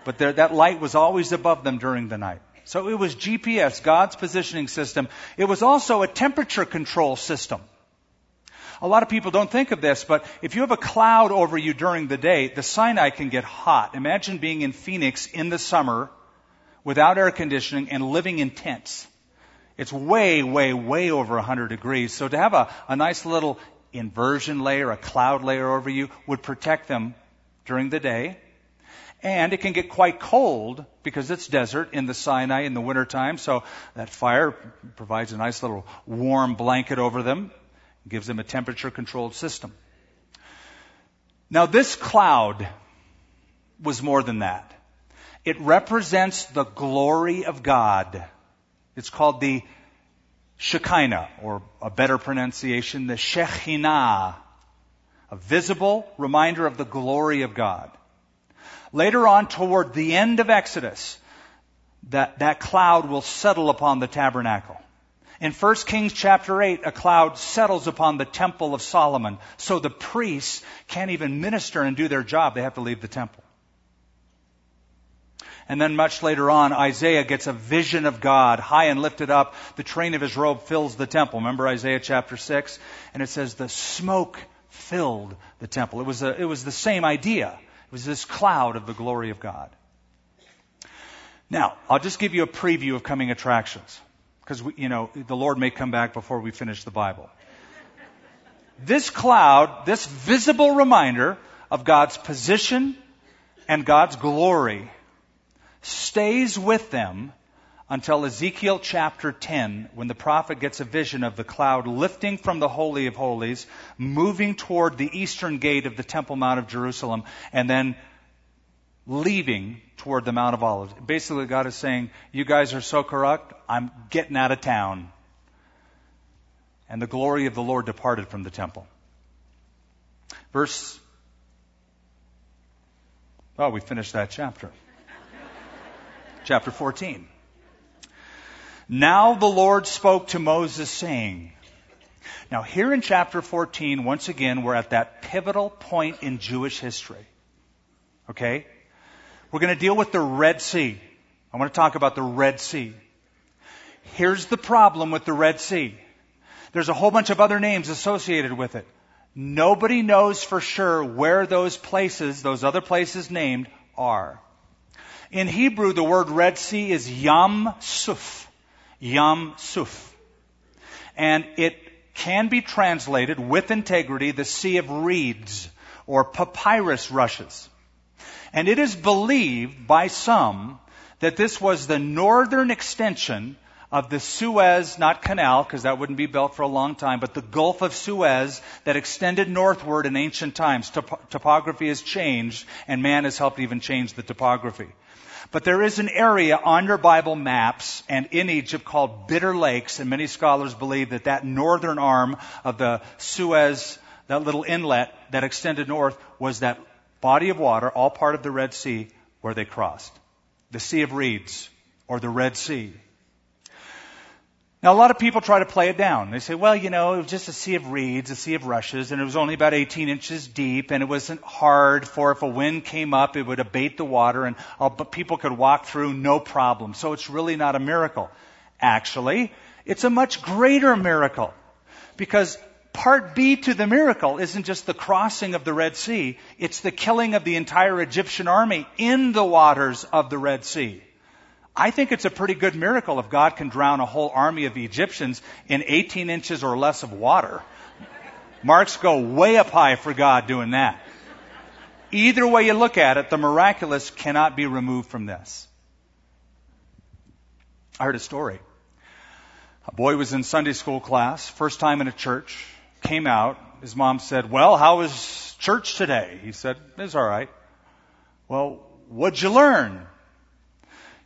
but there, that light was always above them during the night. So it was GPS, God's positioning system. It was also a temperature control system. A lot of people don't think of this, but if you have a cloud over you during the day, the Sinai can get hot. Imagine being in Phoenix in the summer without air conditioning and living in tents. It's way, way, way over 100 degrees. So to have a, a nice little inversion layer, a cloud layer over you would protect them during the day. And it can get quite cold because it's desert in the Sinai in the wintertime. So that fire provides a nice little warm blanket over them, gives them a temperature controlled system. Now this cloud was more than that. It represents the glory of God. It's called the Shekinah, or a better pronunciation, the Shekhinah, a visible reminder of the glory of God. Later on, toward the end of Exodus, that, that cloud will settle upon the tabernacle. In 1 Kings chapter 8, a cloud settles upon the temple of Solomon, so the priests can't even minister and do their job. They have to leave the temple. And then much later on, Isaiah gets a vision of God high and lifted up. The train of his robe fills the temple. Remember Isaiah chapter 6? And it says the smoke filled the temple. It was, a, it was the same idea. It was this cloud of the glory of God. Now, I'll just give you a preview of coming attractions. Because, we you know, the Lord may come back before we finish the Bible. This cloud, this visible reminder of God's position and God's glory stays with them until Ezekiel chapter 10, when the prophet gets a vision of the cloud lifting from the Holy of Holies, moving toward the eastern gate of the Temple Mount of Jerusalem, and then leaving toward the Mount of Olives. Basically, God is saying, You guys are so corrupt, I'm getting out of town. And the glory of the Lord departed from the temple. Verse. Oh, we finished that chapter chapter 14. Now the Lord spoke to Moses saying, now here in chapter 14, once again, we're at that pivotal point in Jewish history. Okay? We're going to deal with the Red Sea. I want to talk about the Red Sea. Here's the problem with the Red Sea. There's a whole bunch of other names associated with it. Nobody knows for sure where those places, those other places named, are. In Hebrew, the word Red Sea is Yam Suf. Yam Suf. And it can be translated with integrity the Sea of Reeds or papyrus rushes. And it is believed by some that this was the northern extension of the Suez, not canal, because that wouldn't be built for a long time, but the Gulf of Suez that extended northward in ancient times. Top- topography has changed, and man has helped even change the topography. But there is an area on your Bible maps and in Egypt called Bitter Lakes, and many scholars believe that that northern arm of the Suez, that little inlet that extended north, was that body of water, all part of the Red Sea, where they crossed. The Sea of Reeds, or the Red Sea. Now, a lot of people try to play it down. They say, well, you know, it was just a sea of reeds, a sea of rushes, and it was only about 18 inches deep, and it wasn't hard for if a wind came up, it would abate the water, and uh, people could walk through no problem. So it's really not a miracle. Actually, It's a much greater miracle because part B to the miracle isn't just the crossing of the Red Sea, it's the killing of the entire Egyptian army in the waters of the Red Sea. I think it's a pretty good miracle if God can drown a whole army of Egyptians in 18 inches or less of water. Marks go way up high for God doing that. Either way you look at it, the miraculous cannot be removed from this. I heard a story. A boy was in Sunday school class, first time in a church, came out. His mom said, Well, how was church today? He said, It's all right. Well, what'd you learn?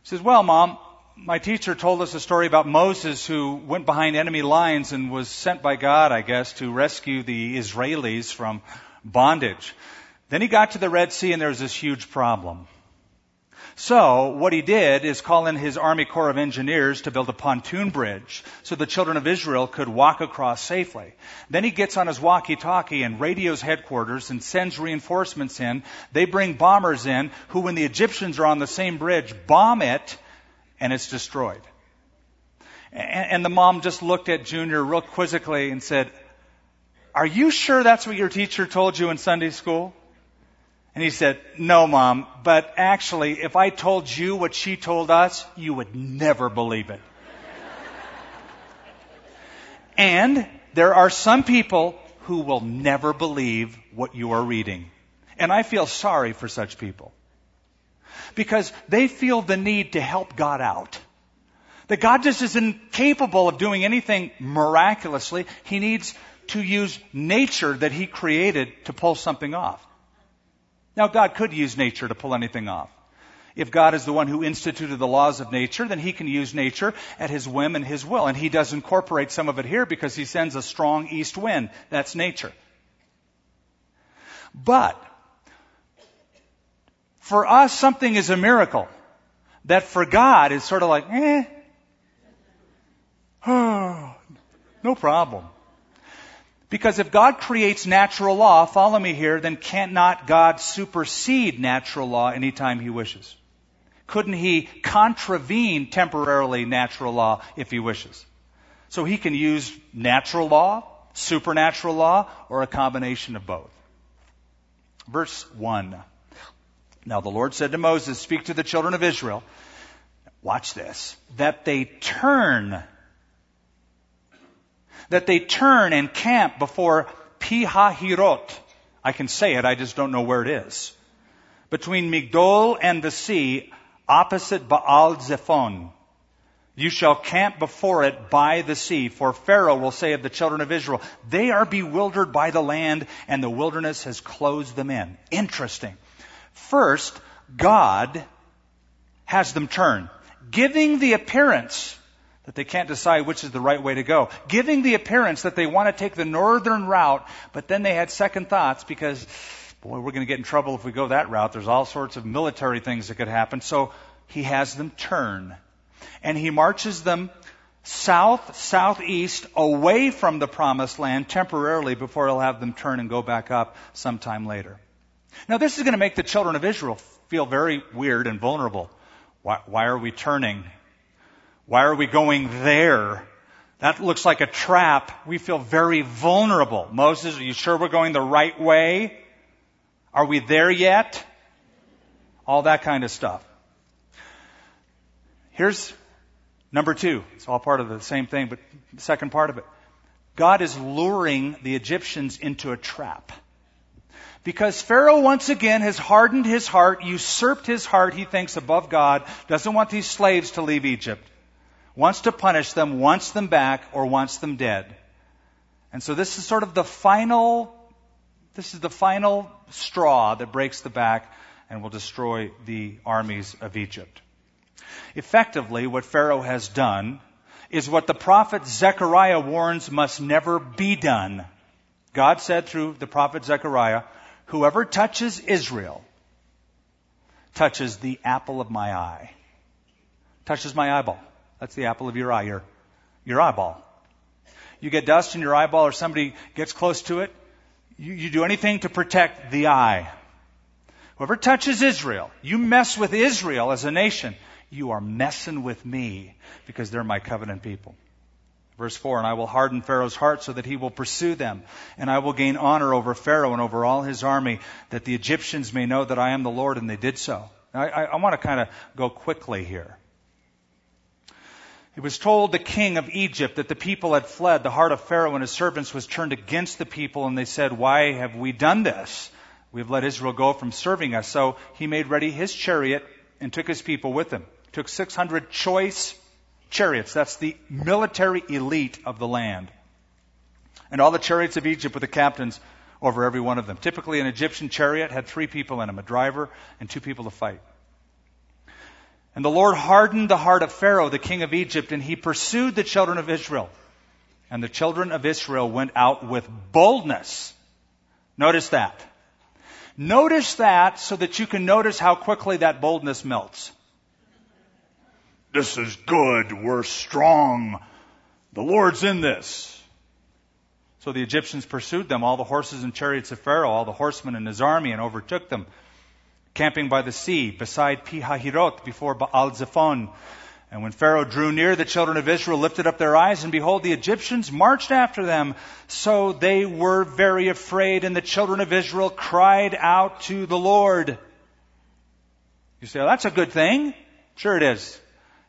Says, Well, mom, my teacher told us a story about Moses who went behind enemy lines and was sent by God, I guess, to rescue the Israelis from bondage. Then he got to the Red Sea and there was this huge problem. So, what he did is call in his Army Corps of Engineers to build a pontoon bridge so the children of Israel could walk across safely. Then he gets on his walkie-talkie and radios headquarters and sends reinforcements in. They bring bombers in who, when the Egyptians are on the same bridge, bomb it and it's destroyed. And the mom just looked at Junior real quizzically and said, Are you sure that's what your teacher told you in Sunday school? And he said, No, mom, but actually, if I told you what she told us, you would never believe it. and there are some people who will never believe what you are reading. And I feel sorry for such people. Because they feel the need to help God out. That God just is incapable of doing anything miraculously. He needs to use nature that He created to pull something off. Now, God could use nature to pull anything off. If God is the one who instituted the laws of nature, then He can use nature at His whim and His will. And He does incorporate some of it here because He sends a strong east wind. That's nature. But, for us, something is a miracle. That for God is sort of like, eh, oh, no problem. Because if God creates natural law, follow me here, then cannot God supersede natural law anytime he wishes? Couldn't he contravene temporarily natural law if he wishes? So he can use natural law, supernatural law, or a combination of both. Verse 1. Now the Lord said to Moses, Speak to the children of Israel. Watch this. That they turn that they turn and camp before Pi-hahiroth. I can say it, I just don't know where it is. Between Migdol and the sea, opposite Baal Zephon. You shall camp before it by the sea, for Pharaoh will say of the children of Israel, they are bewildered by the land, and the wilderness has closed them in. Interesting. First, God has them turn, giving the appearance that they can't decide which is the right way to go, giving the appearance that they want to take the northern route, but then they had second thoughts because, boy, we're going to get in trouble if we go that route. There's all sorts of military things that could happen. So he has them turn. And he marches them south, southeast, away from the promised land temporarily before he'll have them turn and go back up sometime later. Now, this is going to make the children of Israel feel very weird and vulnerable. Why, why are we turning? Why are we going there? That looks like a trap. We feel very vulnerable. Moses, are you sure we're going the right way? Are we there yet? All that kind of stuff. Here's number two. It's all part of the same thing, but the second part of it. God is luring the Egyptians into a trap. Because Pharaoh once again has hardened his heart, usurped his heart, he thinks above God, doesn't want these slaves to leave Egypt wants to punish them, wants them back, or wants them dead. And so this is sort of the final, this is the final straw that breaks the back and will destroy the armies of Egypt. Effectively, what Pharaoh has done is what the prophet Zechariah warns must never be done. God said through the prophet Zechariah, whoever touches Israel touches the apple of my eye, touches my eyeball. That's the apple of your eye, your, your eyeball. You get dust in your eyeball or somebody gets close to it, you, you do anything to protect the eye. Whoever touches Israel, you mess with Israel as a nation, you are messing with me because they're my covenant people. Verse 4, and I will harden Pharaoh's heart so that he will pursue them, and I will gain honor over Pharaoh and over all his army, that the Egyptians may know that I am the Lord, and they did so. I, I, I want to kind of go quickly here. It was told the king of Egypt that the people had fled. The heart of Pharaoh and his servants was turned against the people, and they said, Why have we done this? We have let Israel go from serving us. So he made ready his chariot and took his people with him. Took 600 choice chariots. That's the military elite of the land. And all the chariots of Egypt with the captains over every one of them. Typically, an Egyptian chariot had three people in them a driver and two people to fight. And the Lord hardened the heart of Pharaoh, the king of Egypt, and he pursued the children of Israel. And the children of Israel went out with boldness. Notice that. Notice that so that you can notice how quickly that boldness melts. This is good. We're strong. The Lord's in this. So the Egyptians pursued them, all the horses and chariots of Pharaoh, all the horsemen and his army, and overtook them camping by the sea beside Pi-hahiroth before Baal-zephon. And when Pharaoh drew near, the children of Israel lifted up their eyes, and behold, the Egyptians marched after them. So they were very afraid, and the children of Israel cried out to the Lord. You say, oh, that's a good thing. Sure it is.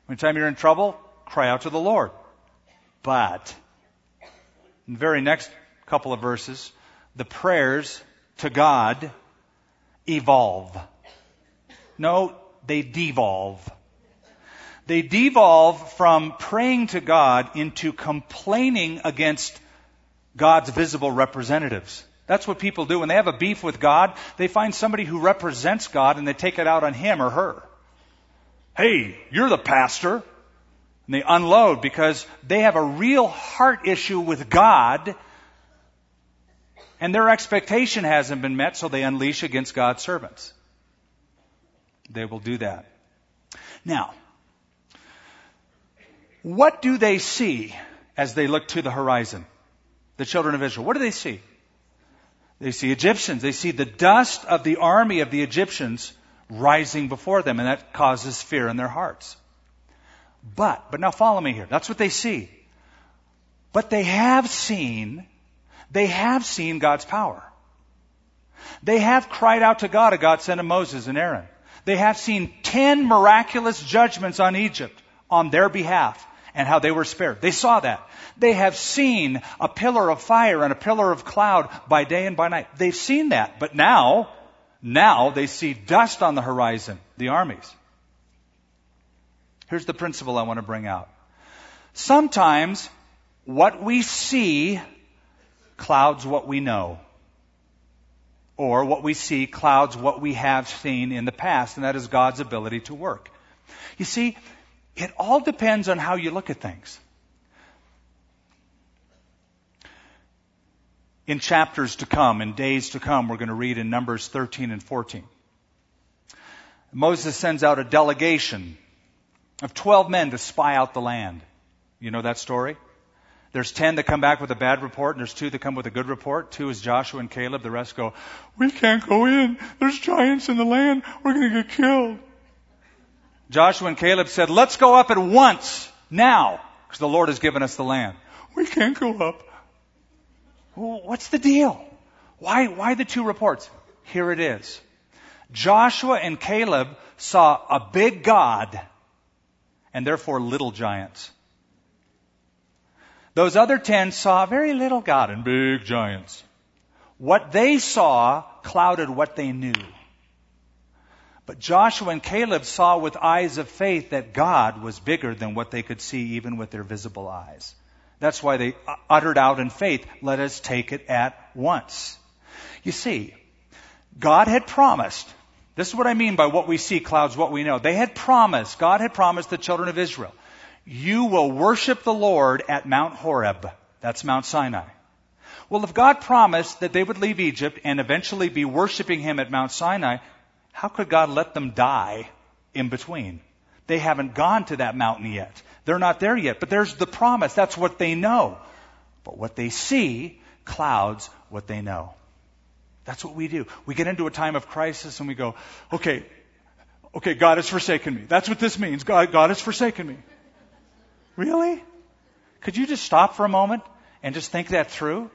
Anytime you're in trouble, cry out to the Lord. But, in the very next couple of verses, the prayers to God evolve. No, they devolve. They devolve from praying to God into complaining against God's visible representatives. That's what people do. When they have a beef with God, they find somebody who represents God and they take it out on him or her. Hey, you're the pastor. And they unload because they have a real heart issue with God and their expectation hasn't been met, so they unleash against God's servants. They will do that. Now, what do they see as they look to the horizon? The children of Israel. What do they see? They see Egyptians. They see the dust of the army of the Egyptians rising before them, and that causes fear in their hearts. But, but now follow me here. That's what they see. But they have seen, they have seen God's power. They have cried out to God, a God sent to Moses and Aaron. They have seen ten miraculous judgments on Egypt on their behalf and how they were spared. They saw that. They have seen a pillar of fire and a pillar of cloud by day and by night. They've seen that. But now, now they see dust on the horizon, the armies. Here's the principle I want to bring out. Sometimes what we see clouds what we know or what we see clouds what we have seen in the past, and that is God's ability to work. You see, it all depends on how you look at things. In chapters to come, in days to come, we're going to read in Numbers 13 and 14. Moses sends out a delegation of 12 men to spy out the land. You know that story? There's 10 that come back with a bad report, and there's two that come with a good report. Two is Joshua and Caleb. The rest go, we can't go in. There's giants in the land. We're going to get killed. Joshua and Caleb said, let's go up at once, now, because the Lord has given us the land. We can't go up. Well, what's the deal? Why, why the two reports? Here it is. Joshua and Caleb saw a big God and therefore little giants. Those other ten saw very little God and big giants. What they saw clouded what they knew. But Joshua and Caleb saw with eyes of faith that God was bigger than what they could see even with their visible eyes. That's why they uttered out in faith, let us take it at once. You see, God had promised, this is what I mean by what we see clouds, what we know. They had promised, God had promised the children of Israel, you will worship the Lord at Mount Horeb. That's Mount Sinai. Well, if God promised that they would leave Egypt and eventually be worshiping Him at Mount Sinai, how could God let them die in between? They haven't gone to that mountain yet. They're not there yet. But there's the promise. That's what they know. But what they see clouds what they know. That's what we do. We get into a time of crisis and we go, okay, okay, God has forsaken me. That's what this means. God, God has forsaken me. Really? Could you just stop for a moment and just think that through?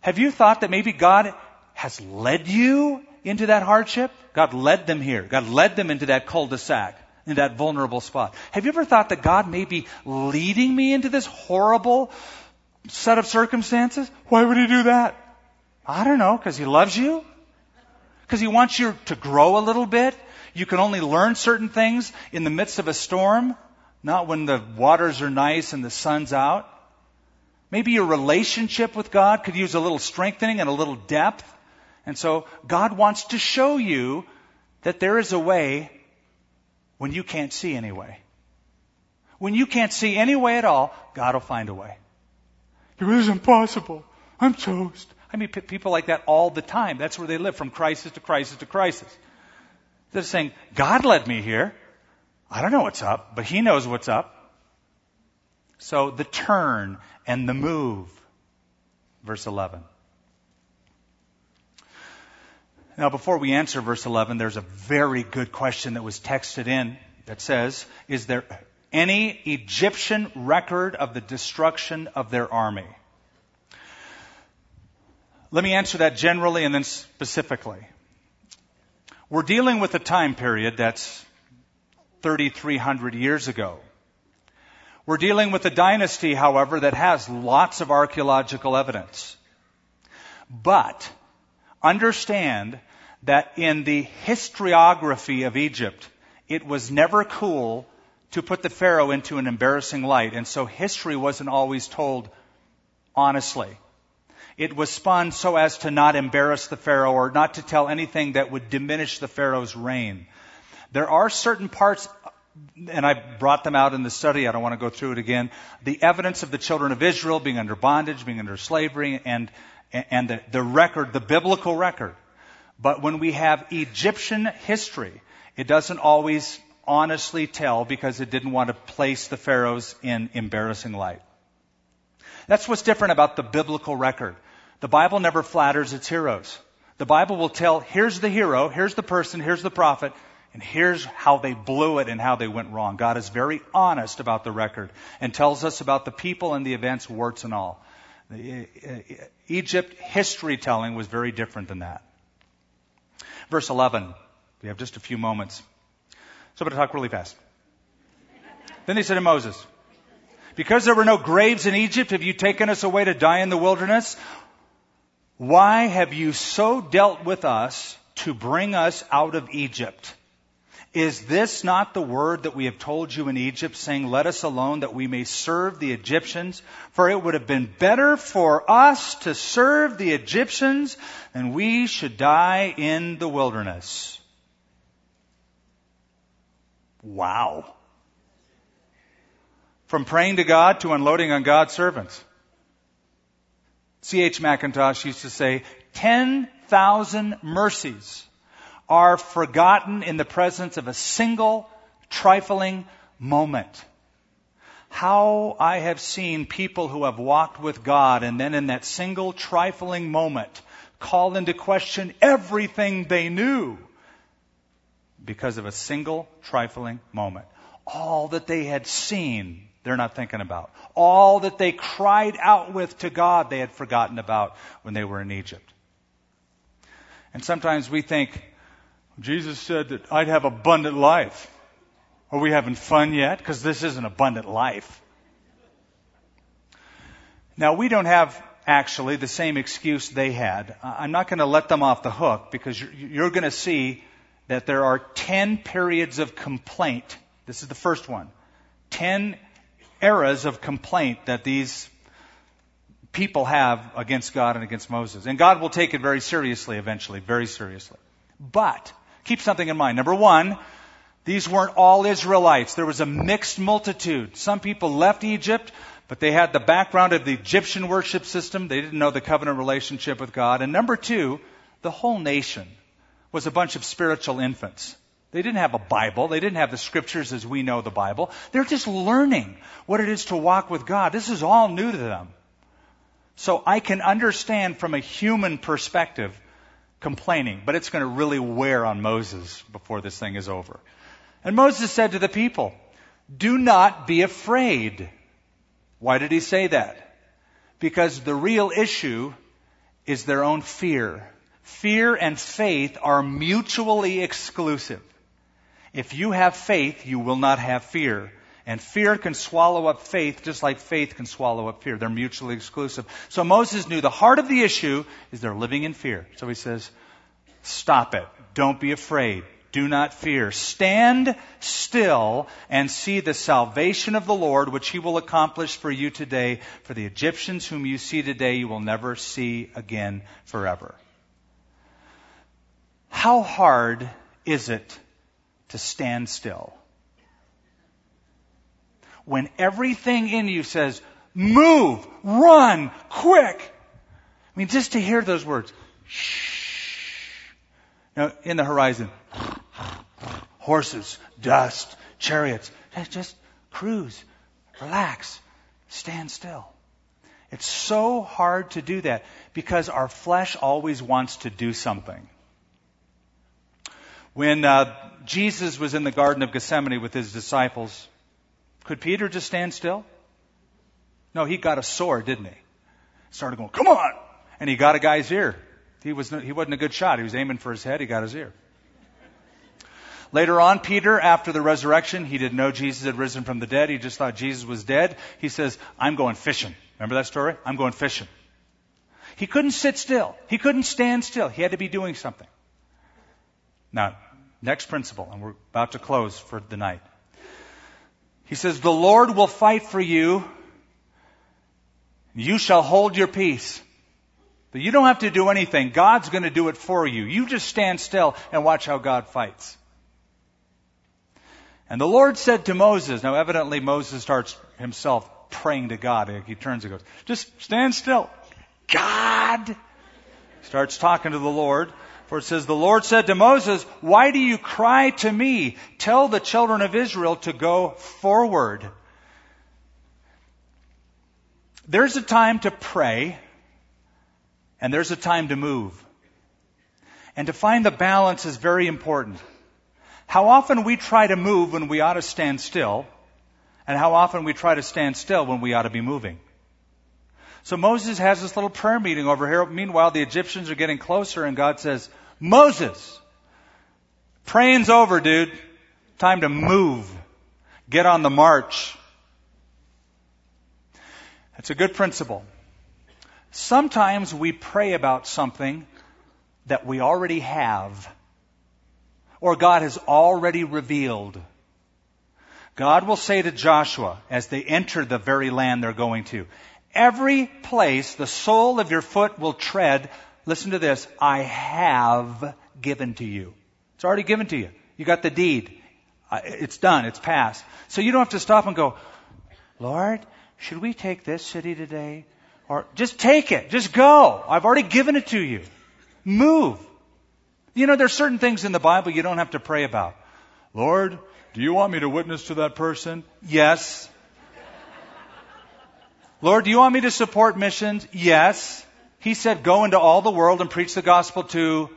Have you thought that maybe God has led you into that hardship? God led them here. God led them into that cul-de-sac, in that vulnerable spot. Have you ever thought that God may be leading me into this horrible set of circumstances? Why would He do that? I don't know, because He loves you? Because He wants you to grow a little bit? You can only learn certain things in the midst of a storm, not when the waters are nice and the sun's out. Maybe your relationship with God could use a little strengthening and a little depth. And so God wants to show you that there is a way when you can't see any way. When you can't see any way at all, God will find a way. It is impossible. I'm toast. I mean, people like that all the time. That's where they live, from crisis to crisis to crisis. They're saying, God led me here. I don't know what's up, but He knows what's up. So the turn and the move. Verse 11. Now, before we answer verse 11, there's a very good question that was texted in that says, Is there any Egyptian record of the destruction of their army? Let me answer that generally and then specifically. We're dealing with a time period that's 3,300 years ago. We're dealing with a dynasty, however, that has lots of archaeological evidence. But understand that in the historiography of Egypt, it was never cool to put the Pharaoh into an embarrassing light. And so history wasn't always told honestly. It was spun so as to not embarrass the Pharaoh or not to tell anything that would diminish the Pharaoh's reign. There are certain parts and I brought them out in the study. I don't want to go through it again. The evidence of the children of Israel being under bondage, being under slavery, and, and the, the record, the biblical record. But when we have Egyptian history, it doesn't always honestly tell because it didn't want to place the pharaohs in embarrassing light. That's what's different about the biblical record. The Bible never flatters its heroes. The Bible will tell, here's the hero, here's the person, here's the prophet, and here's how they blew it and how they went wrong. God is very honest about the record and tells us about the people and the events, warts and all. Uh, uh, Egypt history telling was very different than that. Verse 11. We have just a few moments. So I'm going to talk really fast. Then they said to Moses, Because there were no graves in Egypt, have you taken us away to die in the wilderness? Why have you so dealt with us to bring us out of Egypt? Is this not the word that we have told you in Egypt, saying, Let us alone that we may serve the Egyptians? For it would have been better for us to serve the Egyptians than we should die in the wilderness. Wow. From praying to God to unloading on God's servants. C.H. Mackintosh used to say, 10,000 mercies are forgotten in the presence of a single trifling moment. How I have seen people who have walked with God and then in that single trifling moment call into question everything they knew because of a single trifling moment. All that they had seen, they're not thinking about. All that they cried out with to God, they had forgotten about when they were in Egypt. And sometimes we think, Jesus said that I'd have abundant life. Are we having fun yet? Because this is an abundant life. Now, we don't have actually the same excuse they had. I'm not going to let them off the hook because you're going to see that there are 10 periods of complaint. This is the first one. 10 eras of complaint that these people have against God and against Moses. And God will take it very seriously eventually, very seriously. But keep something in mind. Number one, these weren't all Israelites. There was a mixed multitude. Some people left Egypt, but they had the background of the Egyptian worship system. They didn't know the covenant relationship with God. And number two, the whole nation was a bunch of spiritual infants. They didn't have a Bible. They didn't have the scriptures as we know the Bible. They're just learning what it is to walk with God. This is all new to them. So I can understand from a human perspective complaining, but it's going to really wear on Moses before this thing is over. And Moses said to the people, Do not be afraid. Why did he say that? Because the real issue is their own fear. Fear and faith are mutually exclusive. If you have faith, you will not have fear. And fear can swallow up faith just like faith can swallow up fear. They're mutually exclusive. So Moses knew the heart of the issue is they're living in fear. So he says, stop it. Don't be afraid. Do not fear. Stand still and see the salvation of the Lord, which he will accomplish for you today. For the Egyptians whom you see today, you will never see again forever. How hard is it to stand still? When everything in you says, move, run, quick. I mean, just to hear those words, shh. Now, in the horizon, horses, dust, chariots. Just cruise, relax, stand still. It's so hard to do that because our flesh always wants to do something. When uh, Jesus was in the Garden of Gethsemane with his disciples, could Peter just stand still? No, he got a sore, didn't he? Started going, come on! And he got a guy's ear. He, was, he wasn't a good shot. He was aiming for his head. He got his ear. Later on, Peter, after the resurrection, he didn't know Jesus had risen from the dead. He just thought Jesus was dead. He says, I'm going fishing. Remember that story? I'm going fishing. He couldn't sit still. He couldn't stand still. He had to be doing something. Now, next principle, and we're about to close for the night. He says, The Lord will fight for you. You shall hold your peace. But you don't have to do anything. God's going to do it for you. You just stand still and watch how God fights. And the Lord said to Moses, now evidently Moses starts himself praying to God. He turns and goes, just stand still. God! Starts talking to the Lord. For it says, the Lord said to Moses, why do you cry to me? Tell the children of Israel to go forward. There's a time to pray, and there's a time to move. And to find the balance is very important. How often we try to move when we ought to stand still, and how often we try to stand still when we ought to be moving. So Moses has this little prayer meeting over here. Meanwhile, the Egyptians are getting closer, and God says, Moses, praying's over, dude. Time to move. Get on the march. That's a good principle. Sometimes we pray about something that we already have or God has already revealed. God will say to Joshua as they enter the very land they're going to, every place the sole of your foot will tread, listen to this, I have given to you. It's already given to you. You got the deed. Uh, it's done. It's passed. So you don't have to stop and go, Lord, should we take this city today? Or just take it. Just go. I've already given it to you. Move. You know, there's certain things in the Bible you don't have to pray about. Lord, do you want me to witness to that person? Yes. Lord, do you want me to support missions? Yes. He said, go into all the world and preach the gospel to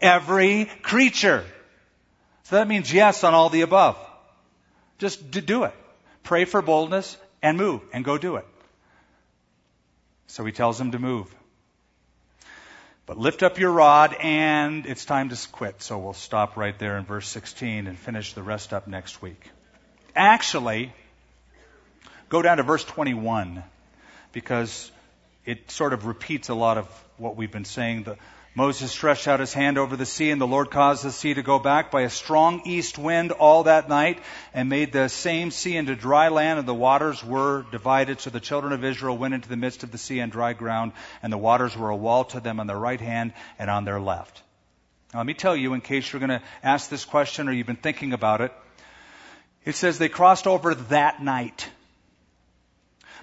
every creature. So that means yes on all the above. Just do it. Pray for boldness and move and go do it. So he tells him to move. But lift up your rod and it's time to quit. So we'll stop right there in verse 16 and finish the rest up next week. Actually, go down to verse 21 because it sort of repeats a lot of what we've been saying. The, Moses stretched out his hand over the sea, and the Lord caused the sea to go back by a strong east wind all that night, and made the same sea into dry land, and the waters were divided. So the children of Israel went into the midst of the sea on dry ground, and the waters were a wall to them on their right hand and on their left. Now, let me tell you, in case you're going to ask this question or you've been thinking about it, it says they crossed over that night.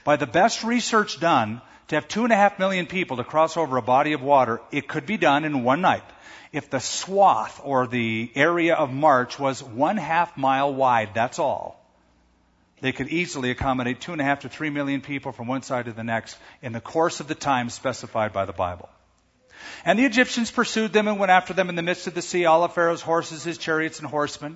By the best research done, to have two and a half million people to cross over a body of water, it could be done in one night. If the swath or the area of march was one half mile wide, that's all. They could easily accommodate two and a half to three million people from one side to the next in the course of the time specified by the Bible. And the Egyptians pursued them and went after them in the midst of the sea, all of Pharaoh's horses, his chariots and horsemen.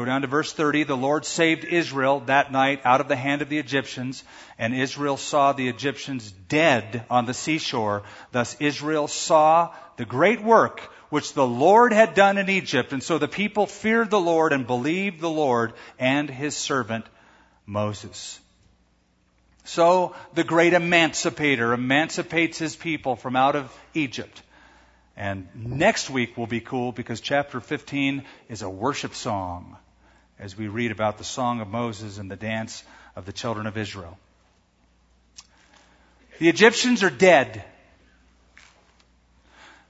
Go down to verse 30. The Lord saved Israel that night out of the hand of the Egyptians, and Israel saw the Egyptians dead on the seashore. Thus Israel saw the great work which the Lord had done in Egypt. And so the people feared the Lord and believed the Lord and his servant Moses. So the great emancipator emancipates his people from out of Egypt. And next week will be cool because chapter 15 is a worship song as we read about the song of Moses and the dance of the children of Israel. The Egyptians are dead.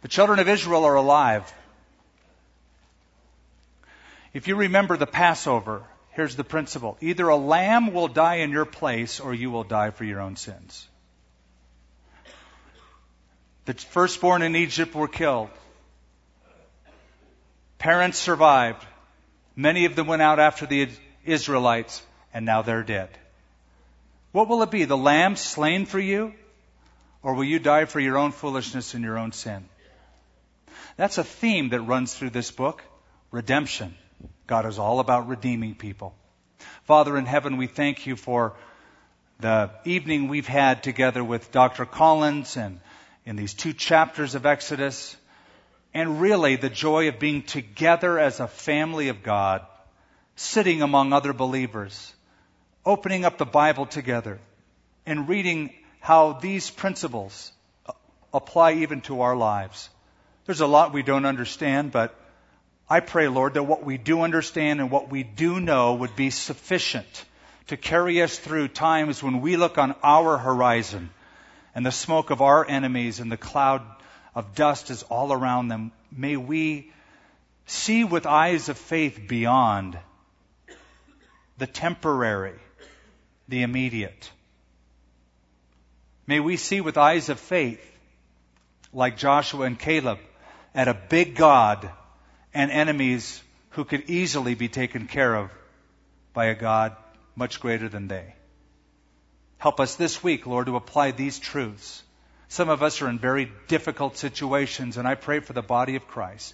The children of Israel are alive. If you remember the Passover, here's the principle. Either a lamb will die in your place or you will die for your own sins. The firstborn in Egypt were killed. Parents survived. Many of them went out after the Israelites, and now they're dead. What will it be? The lamb slain for you? Or will you die for your own foolishness and your own sin? That's a theme that runs through this book redemption. God is all about redeeming people. Father in heaven, we thank you for the evening we've had together with Dr. Collins and in these two chapters of Exodus, and really the joy of being together as a family of God, sitting among other believers, opening up the Bible together, and reading how these principles apply even to our lives. There's a lot we don't understand, but I pray, Lord, that what we do understand and what we do know would be sufficient to carry us through times when we look on our horizon and the smoke of our enemies and the cloud of dust is all around them. May we see with eyes of faith beyond the temporary, the immediate. May we see with eyes of faith, like Joshua and Caleb, at a big God and enemies who could easily be taken care of by a God much greater than they. Help us this week, Lord, to apply these truths. Some of us are in very difficult situations, and I pray for the body of Christ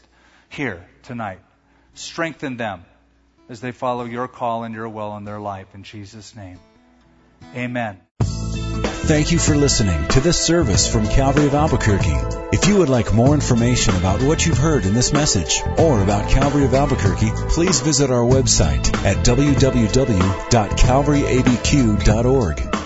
here tonight. Strengthen them as they follow your call and your will in their life. In Jesus' name. Amen. Thank you for listening to this service from Calvary of Albuquerque. If you would like more information about what you've heard in this message or about Calvary of Albuquerque, please visit our website at www.calvaryabq.org.